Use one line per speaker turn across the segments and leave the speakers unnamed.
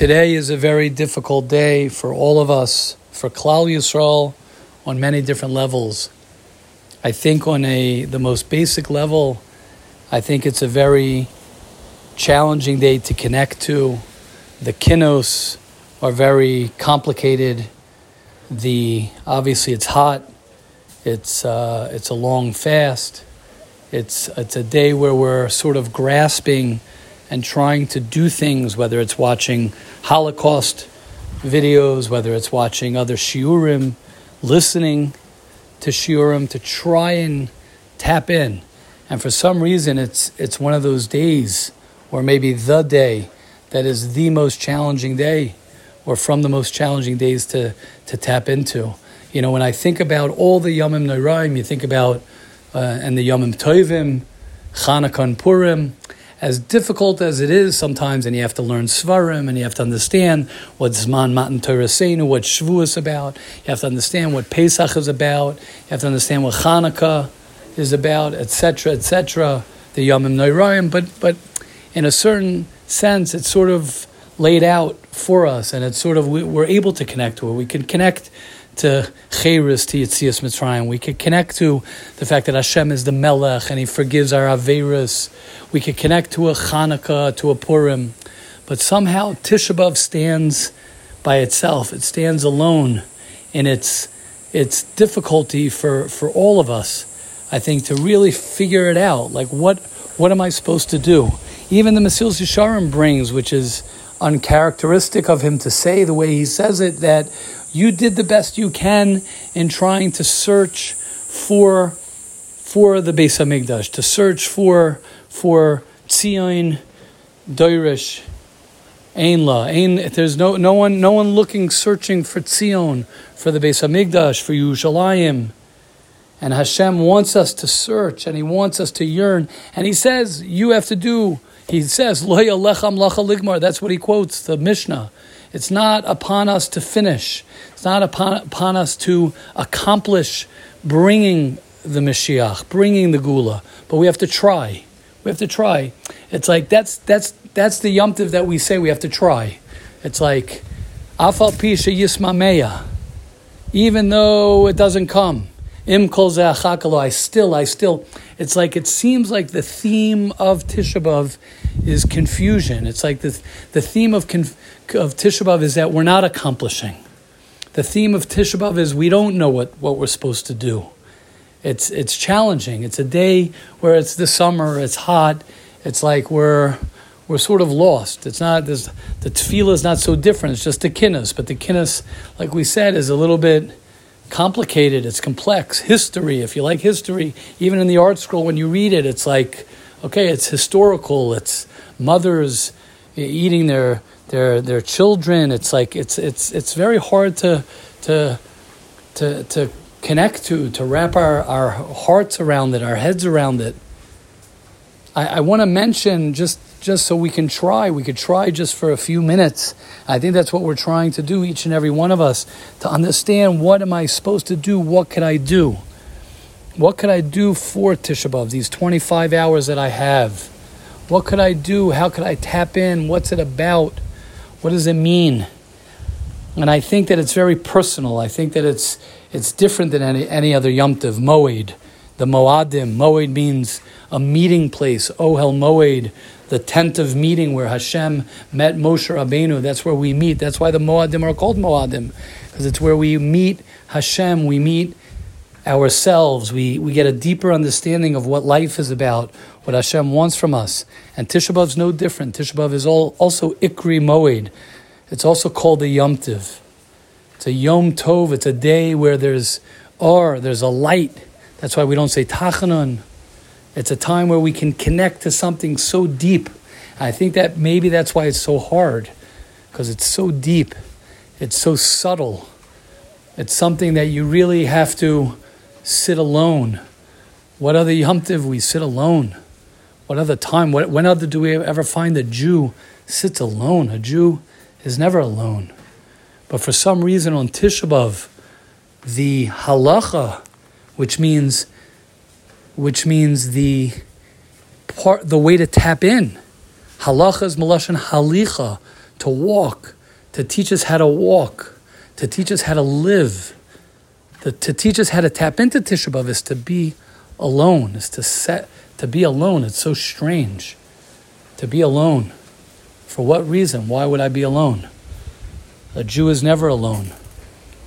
Today is a very difficult day for all of us, for Klal Yisrael, on many different levels. I think on a the most basic level, I think it's a very challenging day to connect to. The kinos are very complicated. The obviously it's hot. It's uh, it's a long fast. It's it's a day where we're sort of grasping and trying to do things, whether it's watching Holocaust videos, whether it's watching other shiurim, listening to shiurim, to try and tap in. And for some reason, it's it's one of those days, or maybe the day, that is the most challenging day, or from the most challenging days to to tap into. You know, when I think about all the Yomim Noraim, you think about uh, and the Yomim Tovim, Chanukah and Purim as difficult as it is sometimes, and you have to learn Svarim, and you have to understand what Zman Matan Torah Seinu, what Shvu is about. You have to understand what Pesach is about. You have to understand what Hanukkah is about, etc., etc. The Yomim Noirayim, but but in a certain sense, it's sort of laid out for us, and it's sort of we're able to connect to it. We can connect to Cheres, to Yitzias Mitzrayim. We could connect to the fact that Hashem is the Melech and He forgives our Averis. We could connect to a Hanukkah, to a Purim. But somehow Tisha B'Av stands by itself. It stands alone in its, its difficulty for, for all of us, I think, to really figure it out. Like, what, what am I supposed to do? Even the Mesilas Yesharim brings, which is uncharacteristic of him to say the way he says it, that you did the best you can in trying to search for for the Beis Hamikdash, to search for for Tzion, Doirish, Einla. Ein, there's no no one no one looking searching for Tzion, for the Beis Hamikdash, for Yerushalayim. And Hashem wants us to search and He wants us to yearn. And He says, You have to do, He says. That's what He quotes, the Mishnah. It's not upon us to finish. It's not upon, upon us to accomplish bringing the Mashiach, bringing the Geula, but we have to try. We have to try. It's like that's that's that's the yomtiv that we say we have to try. It's like afal pisha yismameya, even though it doesn't come. Im kol I still, I still. It's like it seems like the theme of Tisha B'av is confusion. It's like the the theme of conf, of Tisha B'av is that we're not accomplishing. The theme of Tisha B'av is we don't know what, what we're supposed to do. It's it's challenging. It's a day where it's the summer. It's hot. It's like we're we're sort of lost. It's not the tefillah is not so different. It's just the kinnis, but the kinnis, like we said, is a little bit complicated. It's complex. History, if you like history, even in the ArtScroll, when you read it, it's like okay, it's historical. It's mothers eating their their their children. It's like it's it's it's very hard to to to to connect to, to wrap our, our hearts around it, our heads around it. I, I want to mention just just so we can try. We could try just for a few minutes. I think that's what we're trying to do, each and every one of us, to understand what am I supposed to do? What could I do? What could I do for Tisha B'Av, these 25 hours that I have? What could I do? How could I tap in? What's it about? What does it mean? And I think that it's very personal. I think that it's it's different than any, any other Yom Tov, Moed. The Moadim. Moed means a meeting place. Ohel Moed, the tent of meeting where Hashem met Moshe Rabbeinu. That's where we meet. That's why the Moadim are called Moadim, because it's where we meet Hashem. We meet ourselves. We, we get a deeper understanding of what life is about, what Hashem wants from us. And Tisha is no different. Tisha B'Av is all, also Ikri Moed. It's also called a Yom. It's a Yom Tov. It's a day where there's or, there's a light. That's why we don't say Tachanun. It's a time where we can connect to something so deep. I think that maybe that's why it's so hard, because it's so deep. It's so subtle. It's something that you really have to sit alone. What other Yom Tiv we sit alone? What other time? What, when other do we ever find a Jew sits alone? A Jew is never alone. But for some reason on Tisha B'Av, the halacha, which means, which means the part, the way to tap in, halacha is malashon halicha, to walk, to teach us how to walk, to teach us how to live, to, to teach us how to tap into Tisha B'Av is to be alone, is to set, to be alone. It's so strange to be alone. For what reason? Why would I be alone? A Jew is never alone.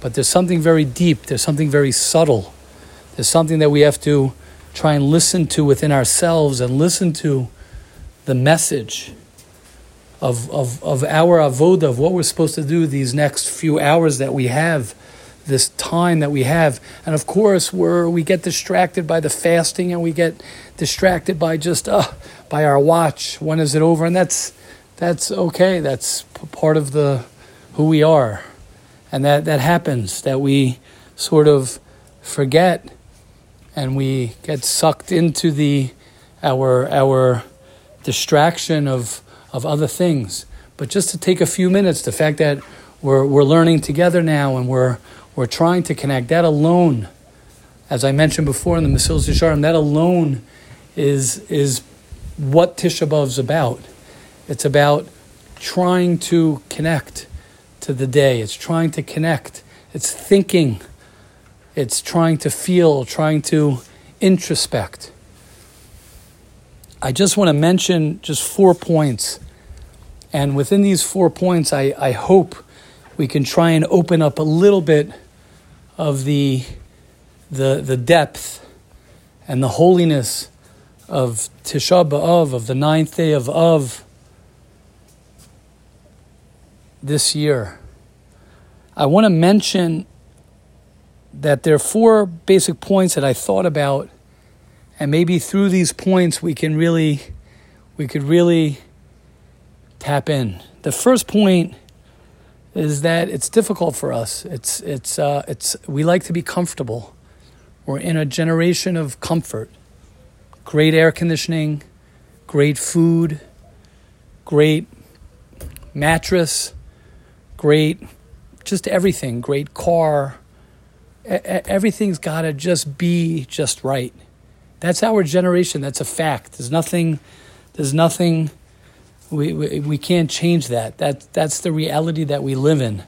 But there's something very deep, there's something very subtle, there's something that we have to try and listen to within ourselves and listen to the message of, of, of our avoda, of what we're supposed to do these next few hours that we have, this time that we have. And of course, we're, we get distracted by the fasting and we get distracted by just, uh, by our watch. When is it over? And that's, that's okay. That's part of the, who we are. And that, that happens, that we sort of forget and we get sucked into the our our distraction of of other things. But just to take a few minutes, the fact that we're we're learning together now and we're we're trying to connect, that alone, as I mentioned before in the Mesilas Yesharim, that alone is is what Tisha is about. It's about trying to connect to the day. It's trying to connect. It's thinking it's trying to feel, trying to introspect. I just want to mention just four points. And within these four points, I, I hope we can try and open up a little bit of the, the, the depth and the holiness of Tisha B'Av, of the ninth day of Av this year. I want to mention that there are four basic points that I thought about, and maybe through these points we can really, we could really tap in. The first point is that it's difficult for us. It's it's uh, it's we like to be comfortable. We're in a generation of comfort, great air conditioning, great food, great mattress, great just everything, great car everything's got to just be just right. That's our generation. That's a fact. There's nothing. There's nothing. We, we, can't change that. That that's the reality that we live in.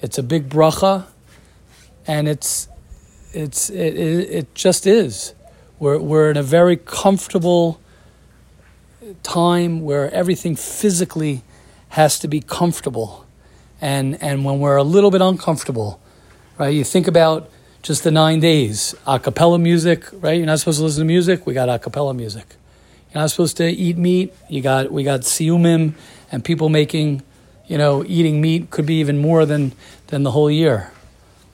It's a big bracha, and it's it's it, it, it just is. We're we're in a very comfortable time where everything physically has to be comfortable, and and when we're a little bit uncomfortable, right? You think about just the nine days. A cappella music, right? You're not supposed to listen to music. We got a cappella music. You're not supposed to eat meat. You got we got siyumim and people making, you know, eating meat could be even more than than the whole year.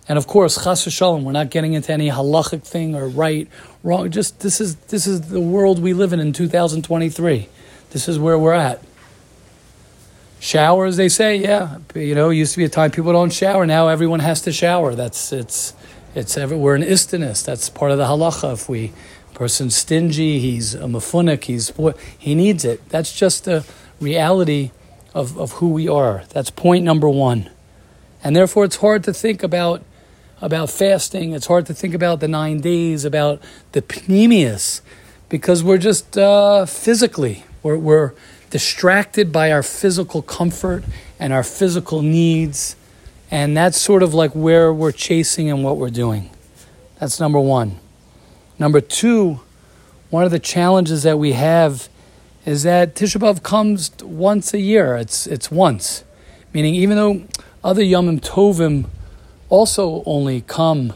And of course, chas v'shalom, we're not getting into any halachic thing or right, wrong. Just this is this is the world we live in in 2023. This is where we're at. Showers, they say, yeah. You know, used to be a time people don't shower. Now everyone has to shower. That's it's it's we're an istinus. That's part of the halacha. If we person's stingy, he's a mafunik, he's he needs it. That's just the reality of, of who we are. That's point number one. And therefore it's hard to think about about fasting. It's hard to think about the nine days, about the pneumius, because we're just uh, physically, we're, we're distracted by our physical comfort and our physical needs and that's sort of like where we're chasing and what we're doing. That's number one. Number two, one of the challenges that we have is that Tisha B'Av comes once a year. It's, it's once. Meaning, even though other Yomim Tovim also only come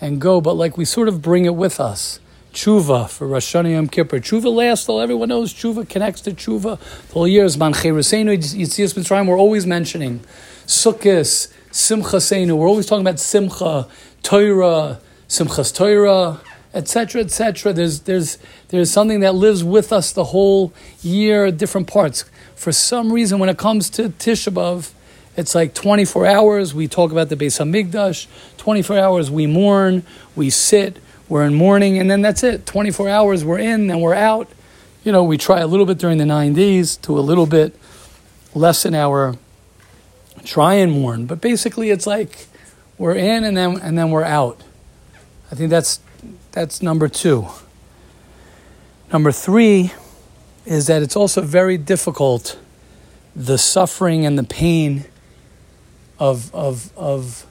and go, but like we sort of bring it with us. Tshuva for Rosh Hashanah Yom Kippur. Tshuva lasts till everyone knows Tshuva connects to Tshuva. The whole year is Man Cheruseinu, Yitzias Mitzrayim, we're always mentioning. Sukkot, Simcha Seinu. We're always talking about Simcha, Torah, Simchas Torah, etc., etc. There's, there's, there's something that lives with us the whole year, different parts. For some reason, when it comes to Tisha B'Av, it's like 24 hours. We talk about the Beis Hamikdash. 24 hours we mourn, we sit, we're in mourning, and then that's it. 24 hours we're in and we're out. You know, we try a little bit during the nine days to a little bit lessen our try and mourn. But basically, it's like we're in and then and then we're out. I think that's that's number two. Number three is that it's also very difficult the suffering and the pain of of of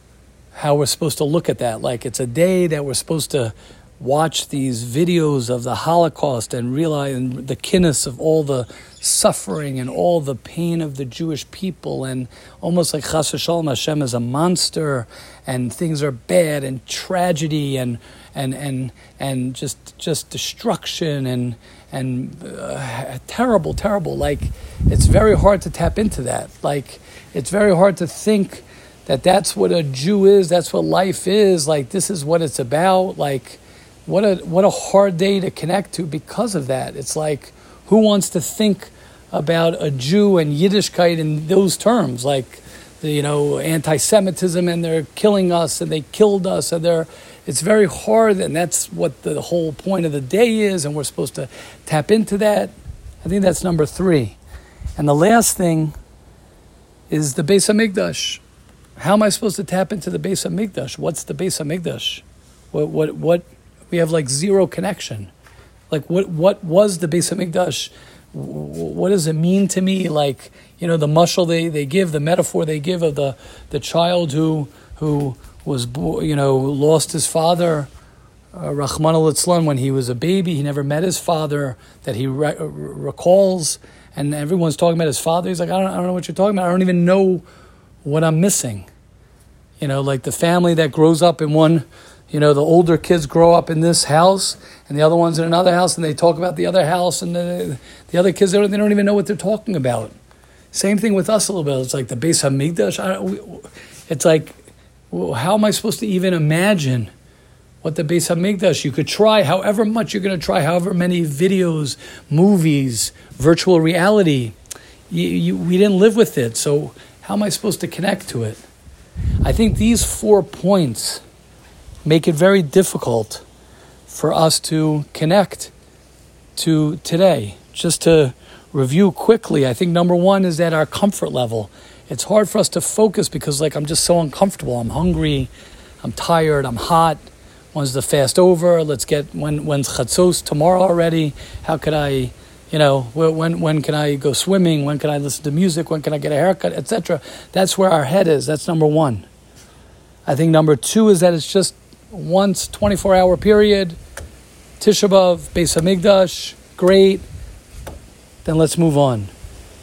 how we're supposed to look at that. Like it's a day that we're supposed to watch these videos of the Holocaust and realize the kinnis of all the suffering and all the pain of the Jewish people, and almost like Chas Shalom Hashem is a monster, and things are bad and tragedy and and and and just just destruction and and uh, terrible, terrible. Like it's very hard to tap into that. Like it's very hard to think that that's what a Jew is. That's what life is. Like this is what it's about. Like what a what a hard day to connect to because of that. It's like who wants to think about a Jew and Yiddishkeit in those terms, like the, you know anti-Semitism and they're killing us and they killed us and they're. It's very hard, and that's what the whole point of the day is, and we're supposed to tap into that. I think that's number three, and the last thing is the Beis Hamikdash. How am I supposed to tap into the Beis Hamikdash? What's the Beis Hamikdash? What what what we have like zero connection. Like what what was the Beis Hamikdash? What does it mean to me? Like you know the mushal they, they give, the metaphor they give of the the child who who was you know lost his father, uh, Rahman al when he was a baby. He never met his father that he re- recalls, and everyone's talking about his father. He's like, I don't, I don't know what you're talking about. I don't even know what I'm missing. You know, like the family that grows up in one you know, the older kids grow up in this house and the other ones in another house and they talk about the other house and the, the other kids, they don't, they don't even know what they're talking about. Same thing with us a little bit. It's like the Beis Hamikdash. It's like, how am I supposed to even imagine what the Beis Hamikdash? You could try however much you're going to try, however many videos, movies, virtual reality. You, you, we didn't live with it, so how am I supposed to connect to it? I think these four points make it very difficult for us to connect to today. Just to review quickly, I think number one is that our comfort level. It's hard for us to focus because, like, I'm just so uncomfortable. I'm hungry, I'm tired, I'm hot. When's the fast over? Let's get when when's chatzos tomorrow already? How could I, you know, when when can I go swimming? When can I listen to music? When can I get a haircut, etc. That's where our head is. That's number one. I think number two is that it's just once 24 hour period, Tisha B'Av, Beis Hamikdash, great. Then let's move on.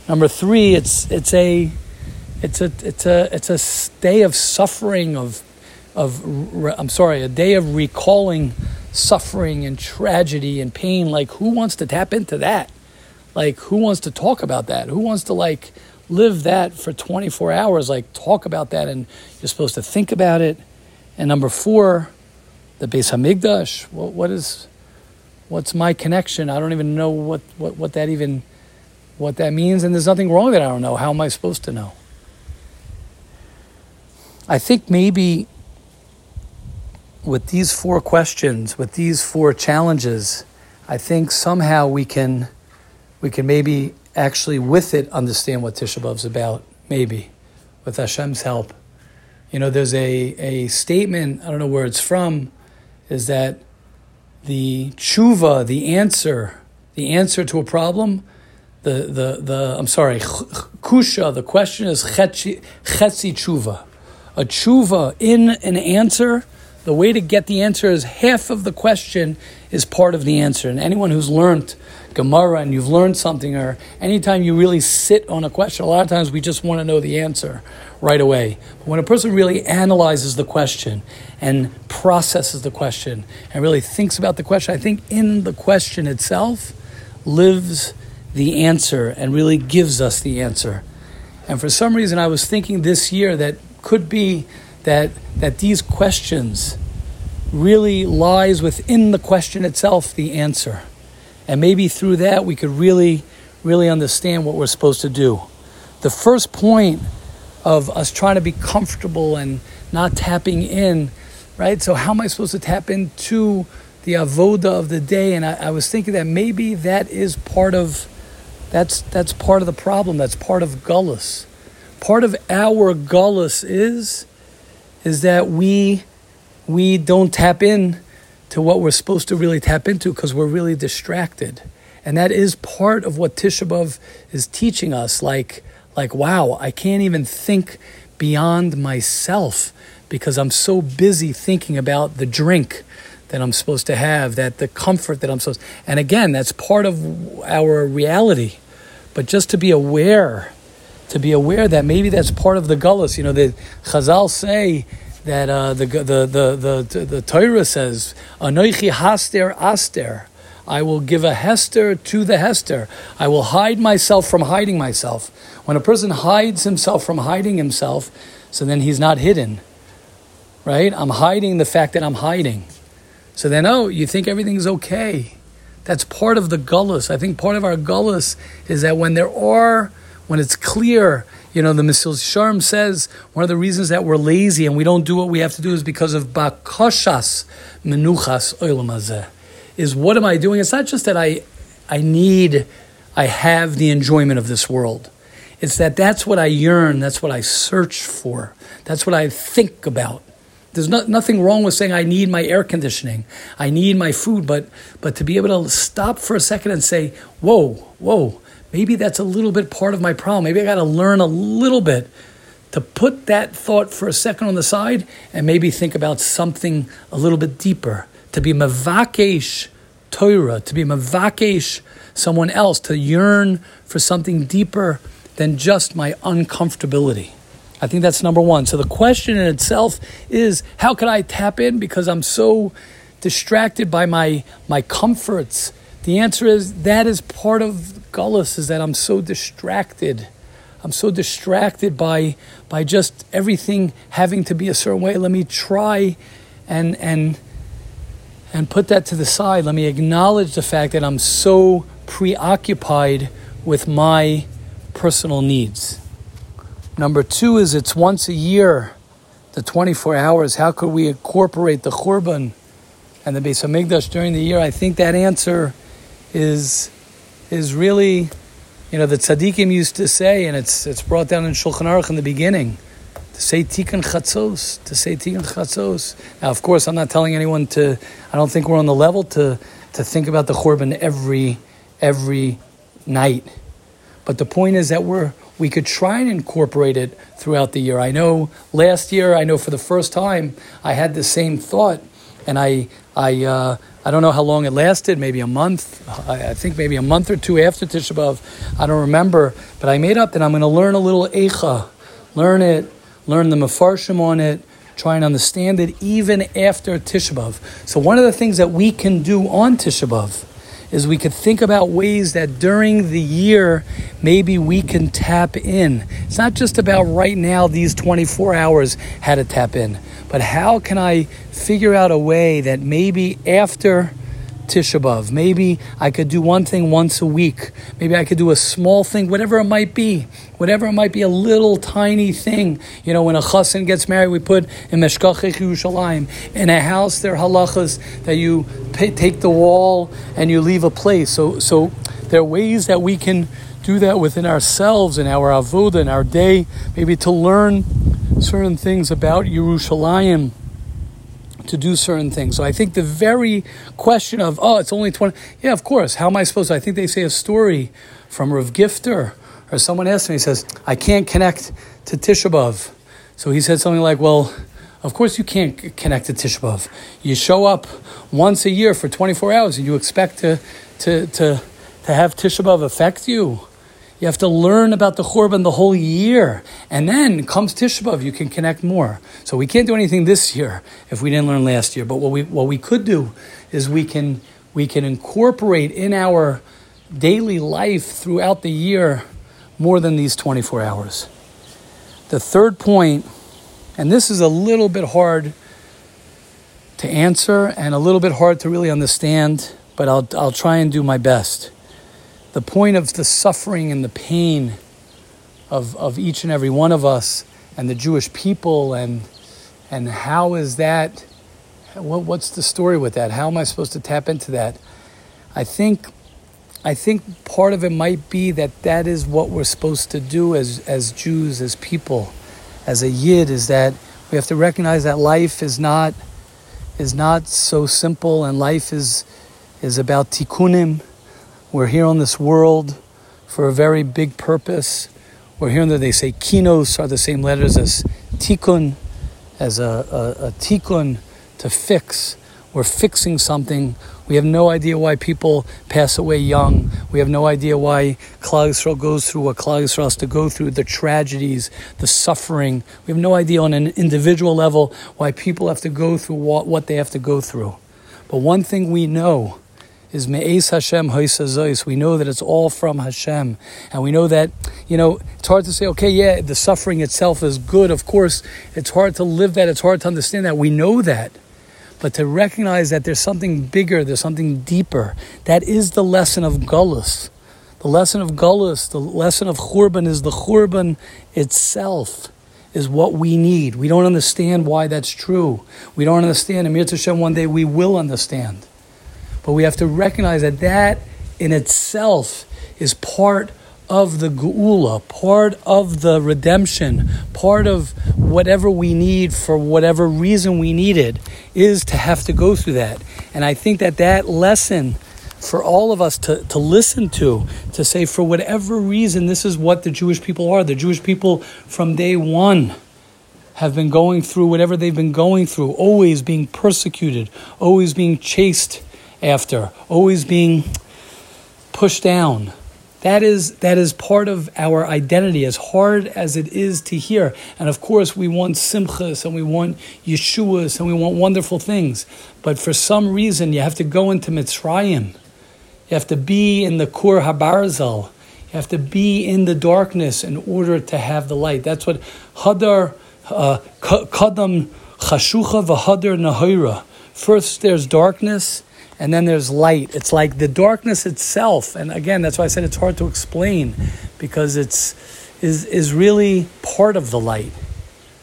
Number three, it's it's a it's a it's a it's a day of suffering of of I'm sorry, a day of recalling suffering and tragedy and pain. Like who wants to tap into that? Like who wants to talk about that? Who wants to like live that for 24 hours? Like talk about that and you're supposed to think about it. And number four, the Beis Hamikdash. What, what is, what's my connection? I don't even know what, what, what that even, what that means. And there's nothing wrong that I don't know. How am I supposed to know? I think maybe with these four questions, with these four challenges, I think somehow we can, we can maybe actually with it understand what Tisha B'Av's about. Maybe, with Hashem's help. You know, there's a, a statement, I don't know where it's from, is that the tshuva, the answer, the answer to a problem, the, the, the I'm sorry, kusha, the question is chetzi, chetzi tshuva. A tshuva in an answer, the way to get the answer is half of the question is part of the answer. And anyone who's learned Gemara and you've learned something, or anytime you really sit on a question, a lot of times we just want to know the answer right away. But when a person really analyzes the question and processes the question and really thinks about the question, I think in the question itself lives the answer and really gives us the answer. And for some reason, I was thinking this year that could be that, that these questions really lies within the question itself, the answer. And maybe through that, we could really, really understand what we're supposed to do. The first point of us trying to be comfortable and not tapping in, right? So, how am I supposed to tap into the avoda of the day? And I, I was thinking that maybe that is part of that's that's part of the problem. That's part of gullus. Part of our gullus is is that we we don't tap in to what we're supposed to really tap into because we're really distracted. And that is part of what Tisha B'Av is teaching us. Like like, wow, I can't even think beyond myself because I'm so busy thinking about the drink that I'm supposed to have, that the comfort that I'm supposed and again, that's part of our reality. But just to be aware, to be aware that maybe that's part of the gullus. You know, the Chazal say that uh, the, the, the, the, the Torah says, Anoichi haster aster. I will give a hester to the hester. I will hide myself from hiding myself. When a person hides himself from hiding himself, so then he's not hidden. Right? I'm hiding the fact that I'm hiding. So then, oh, you think everything's okay. That's part of the gullus. I think part of our gullus is that when there are, when it's clear, you know, the Mesilas Yesharim says one of the reasons that we're lazy and we don't do what we have to do is because of bakoshas menuchas oilamazeh is what am I doing? It's not just that I, I need, I have the enjoyment of this world. It's that that's what I yearn, that's what I search for, that's what I think about. There's no, nothing wrong with saying I need my air conditioning, I need my food, but but to be able to stop for a second and say, "Whoa, whoa, maybe that's a little bit part of my problem. Maybe I got to learn a little bit to put that thought for a second on the side and maybe think about something a little bit deeper, to be mavakesh Torah, to be mavakesh someone else, to yearn for something deeper than just my uncomfortability. I think that's number one. So the question in itself is how can I tap in because I'm so distracted by my my comforts? The answer is that is part of gullus is that I'm so distracted. I'm so distracted by by just everything having to be a certain way. Let me try and and and put that to the side. Let me acknowledge the fact that I'm so preoccupied with my personal needs. Number two is it's once a year, the 24 hours. How could we incorporate the Churban and the Beis Hamikdash during the year? I think that answer is is really, you know, the tzaddikim used to say, and it's it's brought down in Shulchan Aruch in the beginning to say tikkun chatzos, to say tikkun chatzos. Now, of course, I'm not telling anyone to. I don't think we're on the level to to think about the korban every every night. But the point is that we're we could try and incorporate it throughout the year. I know last year, I know for the first time, I had the same thought, and I I. Uh, I don't know how long it lasted, maybe a month. I, think maybe a month or two after Tisha B'Av. I don't remember. But I made up that I'm going to learn a little Eicha, learn it, learn the Mefarshim on it, try and understand it even after Tisha B'Av. So one of the things that we can do on Tisha B'Av is we could think about ways that during the year maybe we can tap in. It's not just about right now these 24 hours how to tap in, but how can I figure out a way that maybe after Tisha. Maybe I could do one thing once a week. Maybe I could do a small thing, whatever it might be. Whatever it might be, a little tiny thing. You know, when a chassan gets married, we put in Meshkachech Yerushalayim. In a house, there are halachas that you pay, take the wall and you leave a place. So, so there are ways that we can do that within ourselves in our avodah, in our day, maybe to learn certain things about Yerushalayim to do certain things. So I think the very question of, oh, it's only 20, yeah, of course, how am I supposed to? I think they say a story from Rav Gifter, or someone asked me, he says, I can't connect to Tisha B'Av. So he said something like, well, of course you can't connect to Tisha B'Av. You show up once a year for 24 hours and you expect to, to, to, to have Tisha B'Av affect you. You have to learn about the Churban the whole year. And then comes Tisha B'Av, you can connect more. So we can't do anything this year if we didn't learn last year. But what we, what we could do is we can, we can incorporate in our daily life throughout the year more than these 24 hours. The third point, and this is a little bit hard to answer and a little bit hard to really understand, but I'll, I'll try and do my best the point of the suffering and the pain of, of each and every one of us and the Jewish people and and how is that what, what's the story with that? How am I supposed to tap into that? I think I think part of it might be that that is what we're supposed to do as as Jews as people as a yid is that we have to recognize that life is not is not so simple and life is is about tikkunim we're here on this world for a very big purpose. We're hearing that they say kinos are the same letters as tikkun, as a, a, a tikkun to fix. We're fixing something. We have no idea why people pass away young. We have no idea why Klal Yisrael goes through what Klal Yisrael has to go through, the tragedies, the suffering. We have no idea on an individual level why people have to go through what, what they have to go through. But one thing we know is Me'ez Hashem Hoisazois. We know that it's all from Hashem. And we know that, you know, it's hard to say, okay, yeah, the suffering itself is good. Of course, it's hard to live that. It's hard to understand that. We know that. But to recognize that there's something bigger, there's something deeper. That is the lesson of Gullus. The lesson of Gullus, the lesson of Churban is the Churban itself is what we need. We don't understand why that's true. We don't understand. Amir Tashem, one day we will understand. But we have to recognize that that in itself is part of the geula, part of the redemption, part of whatever we need for whatever reason we need it, is to have to go through that. And I think that that lesson for all of us to, to listen to, to say, for whatever reason, this is what the Jewish people are. The Jewish people from day one have been going through whatever they've been going through, always being persecuted, always being chased after, always being pushed down. That is, that is part of our identity, as hard as it is to hear. And of course, we want simchas and we want Yeshuas and we want wonderful things. But for some reason, you have to go into Mitzrayim. You have to be in the Kur Habarzel. You have to be in the darkness in order to have the light. That's what Hadar uh, Kadam Chashucha v'Hadar Nahira. First, there's darkness, and then there's light. It's like the darkness itself, and again, that's why I said it's hard to explain because it's is is really part of the light.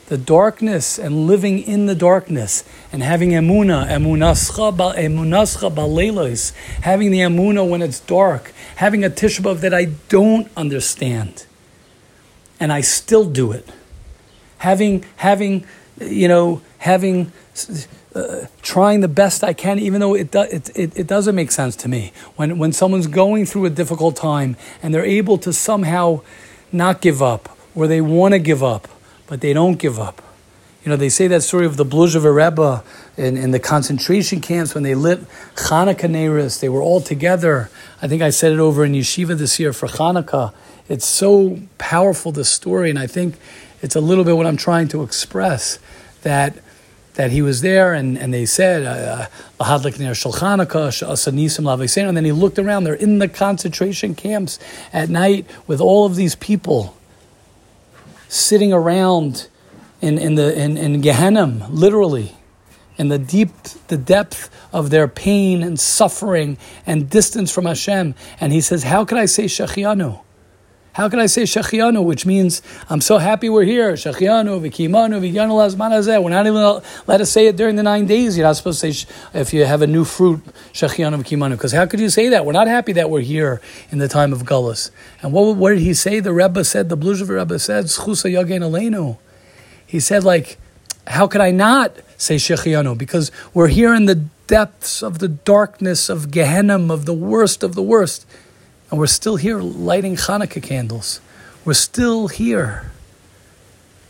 The darkness and living in the darkness and having emuna, emunasra ba emunascha baleilos, having the emuna when it's dark, having a tishbav that I don't understand, and I still do it. Having having you know having uh, trying the best I can, even though it, do, it, it, it, doesn't make sense to me. When, when someone's going through a difficult time and they're able to somehow not give up, or they want to give up, but they don't give up. You know, they say that story of the Bluzhever Rebbe in, in the concentration camps when they lit Hanukkah Neiris. They were all together. I think I said it over in Yeshiva this year for Hanukkah. It's so powerful, this story, and I think it's a little bit what I'm trying to express that – that he was there, and, and they said, uh, uh, and then he looked around. They're in the concentration camps at night with all of these people sitting around in, in, the, in, in Gehenna, literally, in the deep, the depth of their pain and suffering and distance from Hashem. And he says, How could I say Shechianu? How can I say Shechianu, which means I'm so happy we're here? Shechianu, Vikimanu, Vigyanu Lazmanazeh. We're not even let us say it during the nine days. You're not supposed to say if you have a new fruit, Shechianu, Vikimanu. Because how could you say that? We're not happy that we're here in the time of Gullus. And what, what did he say? The Rebbe said, the Bluzhever Rebbe said, Schusa Yagen. He said, like, how could I not say Shechianu? Because we're here in the depths of the darkness of Gehenna, of the worst of the worst. And we're still here lighting Hanukkah candles. We're still here.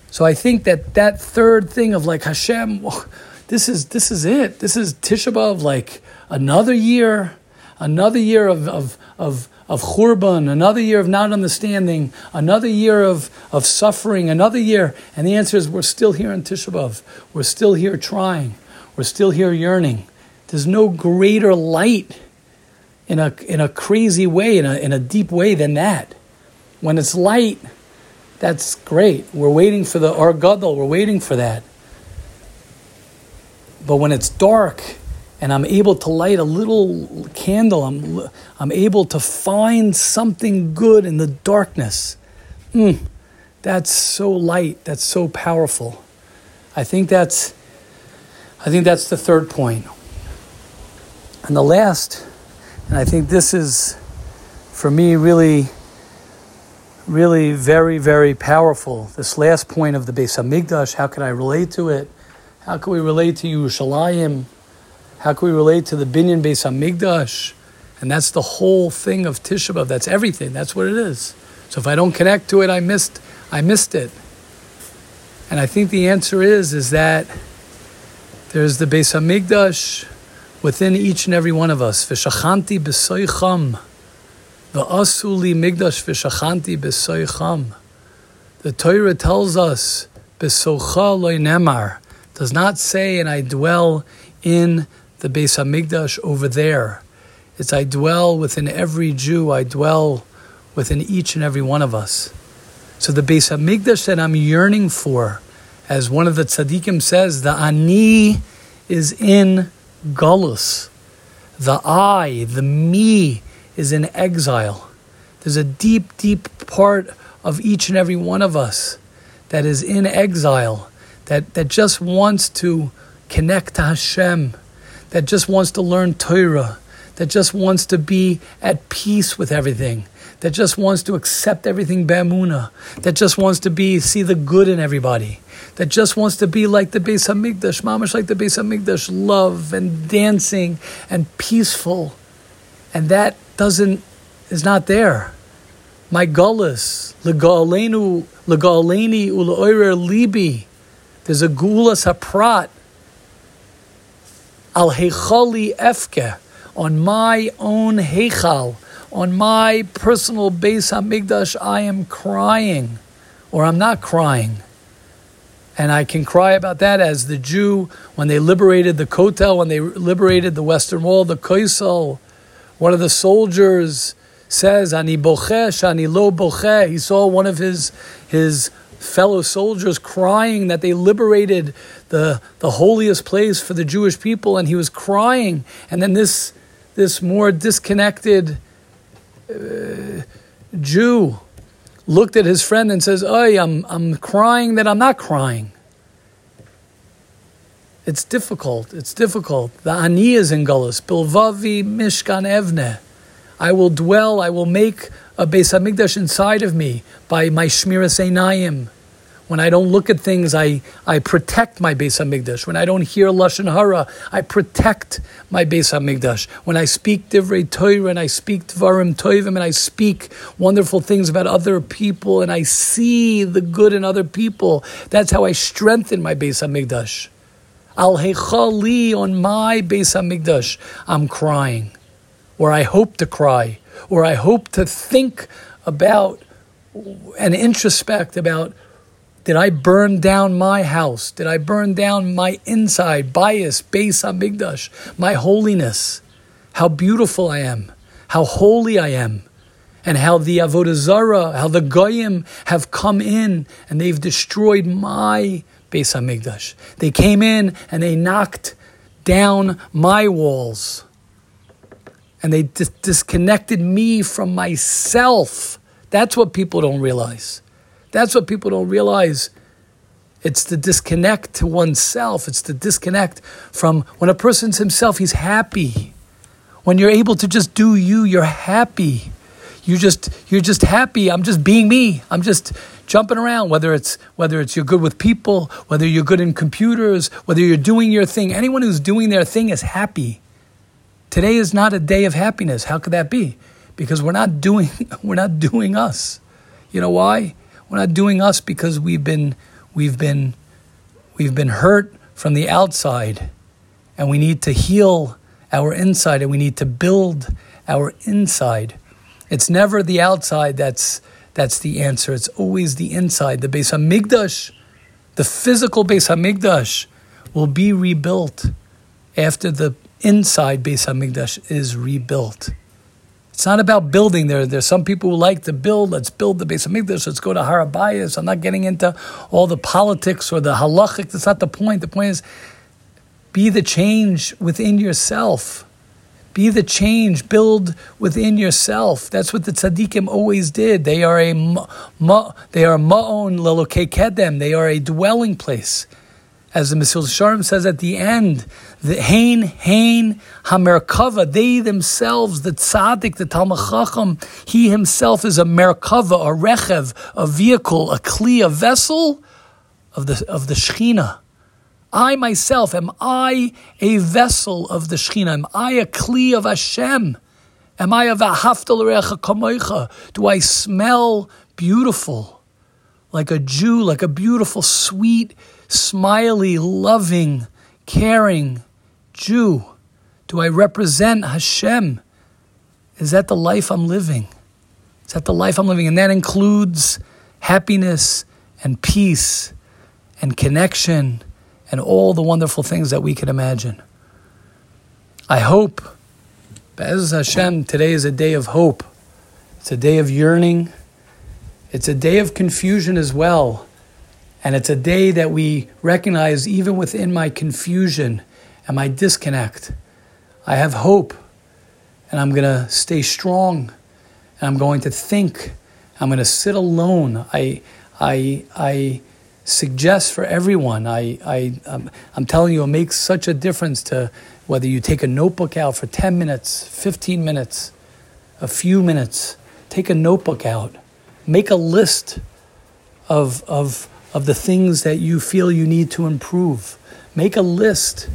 So I think that that third thing of like Hashem, this is this is it. This is Tisha B'av, like another year, another year of of of of churban, another year of not understanding, another year of, of suffering, another year. And the answer is we're still here in Tisha B'av. We're still here trying. We're still here yearning. There's no greater light in a, in a crazy way, in a, in a deep way than that. When it's light, that's great. We're waiting for the Or we're waiting for that. But when it's dark and I'm able to light a little candle, I'm, I'm able to find something good in the darkness. Mm, that's so light, that's so powerful. I think that's I think that's the third point. And the last and I think this is, for me, really, really very, very powerful. This last point of the Beis Hamikdash, how can I relate to it? How can we relate to Yerushalayim? How can we relate to the Binyan Beis Hamikdash? And that's the whole thing of Tisha B'Av. That's everything. That's what it is. So if I don't connect to it, I missed I missed it. And I think the answer is is that there's the Beis Hamikdash within each and every one of us. V'shachanti b'soicham. V'asuli migdash v'shachanti b'soicham. The Torah tells us, b'socha loy nemar, does not say, and I dwell in the Beis Hamikdash over there. It's I dwell within every Jew, I dwell within each and every one of us. So the Beis Hamikdash that I'm yearning for, as one of the tzaddikim says, the ani is in Gullus. The I, the me, is in exile. There's a deep, deep part of each and every one of us that is in exile, that, that just wants to connect to Hashem, that just wants to learn Torah, that just wants to be at peace with everything, that just wants to accept everything Bamuna, that just wants to be see the good in everybody, that just wants to be like the Beis Hamikdash, mamish like the Beis Hamikdash, love and dancing and peaceful, and that doesn't is not there. My gullus, legalenu, legaleni uloirer libi. There's a gulas haprat. Al heichali efke on my own heichal on my personal Beis Hamikdash, I am crying, or I'm not crying. And I can cry about that as the Jew, when they liberated the Kotel, when they liberated the Western Wall, the Koisel, one of the soldiers says, Ani bochesh, ani lo boche. He saw one of his, his fellow soldiers crying that they liberated the, the holiest place for the Jewish people, and he was crying. And then this, this more disconnected uh, Jew looked at his friend and says, "Oy, I'm I'm crying that I'm not crying." It's difficult. It's difficult. The ani is in Gullus. Bilvavi mishkan evne. I will dwell. I will make a Beis Hamikdash inside of me by my shmiras einayim. When I don't look at things, I, I protect my Beis Hamikdash. When I don't hear Lashon Hara, I protect my Beis Hamikdash. When I speak Divrei Torah and I speak Dvarim Toivim and I speak wonderful things about other people and I see the good in other people, that's how I strengthen my Beis Hamikdash. Al Heichali on my Beis Hamikdash, I'm crying, or I hope to cry, or I hope to think about and introspect about did I burn down my house? Did I burn down my inside, bias, Beis Hamikdash, my holiness? How beautiful I am, how holy I am, and how the Avodah Zarah, how the Goyim have come in and they've destroyed my Beis Hamikdash. They came in and they knocked down my walls. And they dis- disconnected me from myself. That's what people don't realize. That's what people don't realize. It's the disconnect to oneself. It's the disconnect from when a person's himself, he's happy. When you're able to just do you, you're happy. You just you're just happy. I'm just being me. I'm just jumping around. Whether it's whether it's you're good with people, whether you're good in computers, whether you're doing your thing. Anyone who's doing their thing is happy. Today is not a day of happiness. How could that be? Because we're not doing we're not doing us. You know why? We're not doing us because we've been we've been we've been hurt from the outside and we need to heal our inside and we need to build our inside. It's never the outside that's that's the answer. It's always the inside. The Beis Hamikdash, the physical Beis Hamikdash, will be rebuilt after the inside Beis Hamikdash is rebuilt. It's not about building. There, there's some people who like to build. Let's build the Beis Hamikdash. Let's go to Harabayas. I'm not getting into all the politics or the halachic. That's not the point. The point is, be the change within yourself. Be the change. Build within yourself. That's what the tzaddikim always did. They are a ma, they are ma'on lelokei kedem. They are a dwelling place as the Mesilas Yesharim says at the end, the Hain, Hain, Hamerkava, they themselves, the Tzaddik, the Talmud he himself is a Merkava, a Rechev, a vehicle, a Kli, a vessel of the, of the Shechina. I myself, am I a vessel of the Shechina? Am I a Kli of Hashem? Am I a v'haftal kamoicha? Do I smell beautiful? Like a Jew, like a beautiful, sweet, smiley, loving, caring Jew? Do I represent Hashem? Is that the life I'm living? Is that the life I'm living? And that includes happiness and peace and connection and all the wonderful things that we can imagine. I hope, Be'ez Hashem, today is a day of hope. It's a day of yearning. It's a day of confusion as well. And it's a day that we recognize even within my confusion and my disconnect. I have hope and I'm going to stay strong and I'm going to think. I'm going to sit alone. I, I, I suggest for everyone, I, I, I'm, I'm telling you, it makes such a difference to whether you take a notebook out for 10 minutes, 15 minutes, a few minutes, take a notebook out, make a list of, of, of the things that you feel you need to improve. Make a list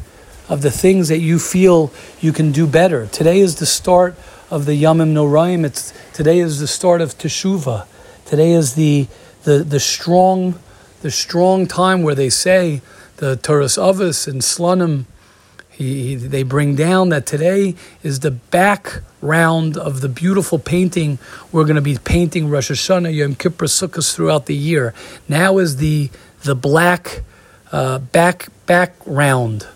of the things that you feel you can do better. Today is the start of the Yamim Noraim. It's today is the start of Teshuvah. Today is the the the strong the strong time where they say the Toras Avos and Slonim. He, he, they bring down that today is the background of the beautiful painting. We're going to be painting Rosh Hashanah, Yom Kippur, Sukkot throughout the year. Now is the the black uh, back background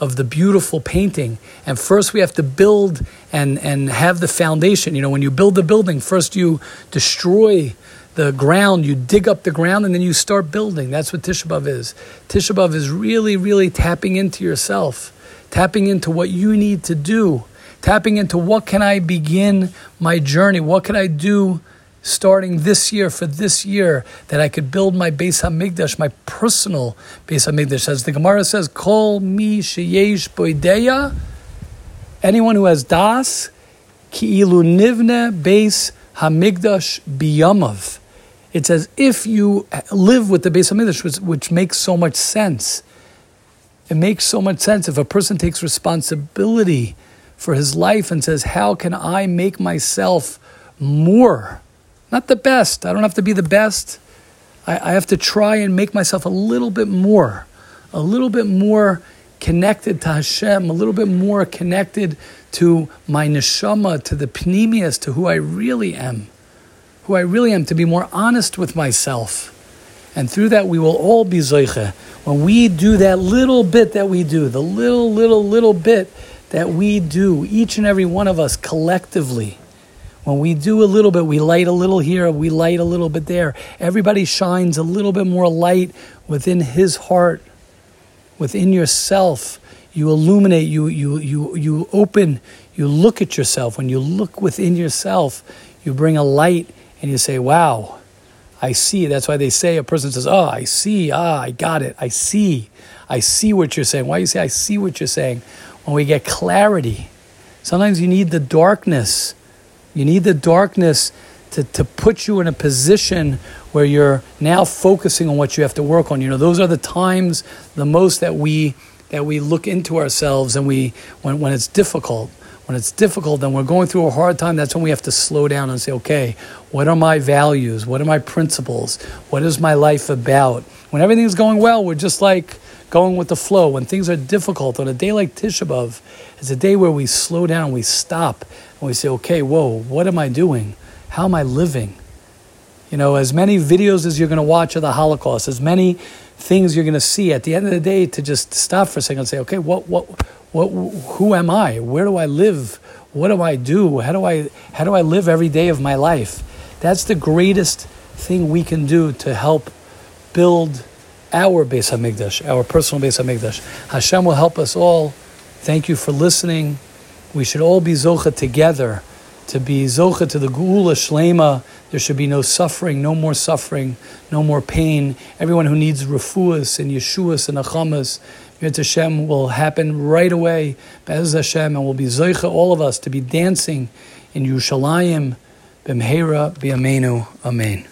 of the beautiful painting. And first we have to build and, and have the foundation. You know, when you build the building, first you destroy the ground, you dig up the ground, and then you start building. That's what Tisha B'Av is. Tisha B'Av is really, really tapping into yourself, tapping into what you need to do, tapping into what can I begin my journey, what can I do starting this year for this year that I could build my Beis Hamikdash, my personal Beis Hamikdash. As the Gemara says, "Call me sheyesh boideya." Anyone who has das, ki'ilu nivne Beis Hamikdash biyamav. It's as if you live with the Beis Hamikdash, which, which makes so much sense. It makes so much sense if a person takes responsibility for his life and says, "How can I make myself more?" Not the best. I don't have to be the best. I, I have to try and make myself a little bit more, a little bit more connected to Hashem, a little bit more connected to my neshama, to the pnimius, to who I really am, who I really am, to be more honest with myself. And through that, we will all be zoiche. When we do that little bit that we do, the little, little, little bit that we do, each and every one of us collectively, when we do a little bit, we light a little here, we light a little bit there. Everybody shines a little bit more light within his heart, within yourself. You illuminate, you, you, you, you open, you look at yourself. When you look within yourself, you bring a light and you say, Wow, I see. That's why they say a person says, Oh, I see. Ah, I got it. I see. I see what you're saying. Why you say I see what you're saying? When we get clarity, sometimes you need the darkness you need the darkness to, to put you in a position where you're now focusing on what you have to work on. You know, those are the times the most that we that we look into ourselves and we when, when it's difficult. When it's difficult and we're going through a hard time, that's when we have to slow down and say, okay, what are my values? What are my principles? What is my life about? When everything's going well, we're just like going with the flow. When things are difficult, on a day like Tisha B'Av, it's a day where we slow down, we stop, and we say, okay, whoa, what am I doing? How am I living? You know, as many videos as you're going to watch of the Holocaust, as many things you're going to see, at the end of the day, to just stop for a second and say, okay, what, what, what, who am I? Where do I live? What do I do? How do I, how do I live every day of my life? That's the greatest thing we can do to help build our Beis Hamikdash, our personal Beis Hamikdash. Hashem will help us all. Thank you for listening. We should all be Zocha together to be Zocha to the Geula Shlema. There should be no suffering, no more suffering, no more pain. Everyone who needs refuas and Yeshuas and Achamas, Yet Hashem will happen right away, Be'ez Hashem, and we'll be Zoicha, all of us, to be dancing in Yerushalayim, B'mheira, B'yameinu, Amen.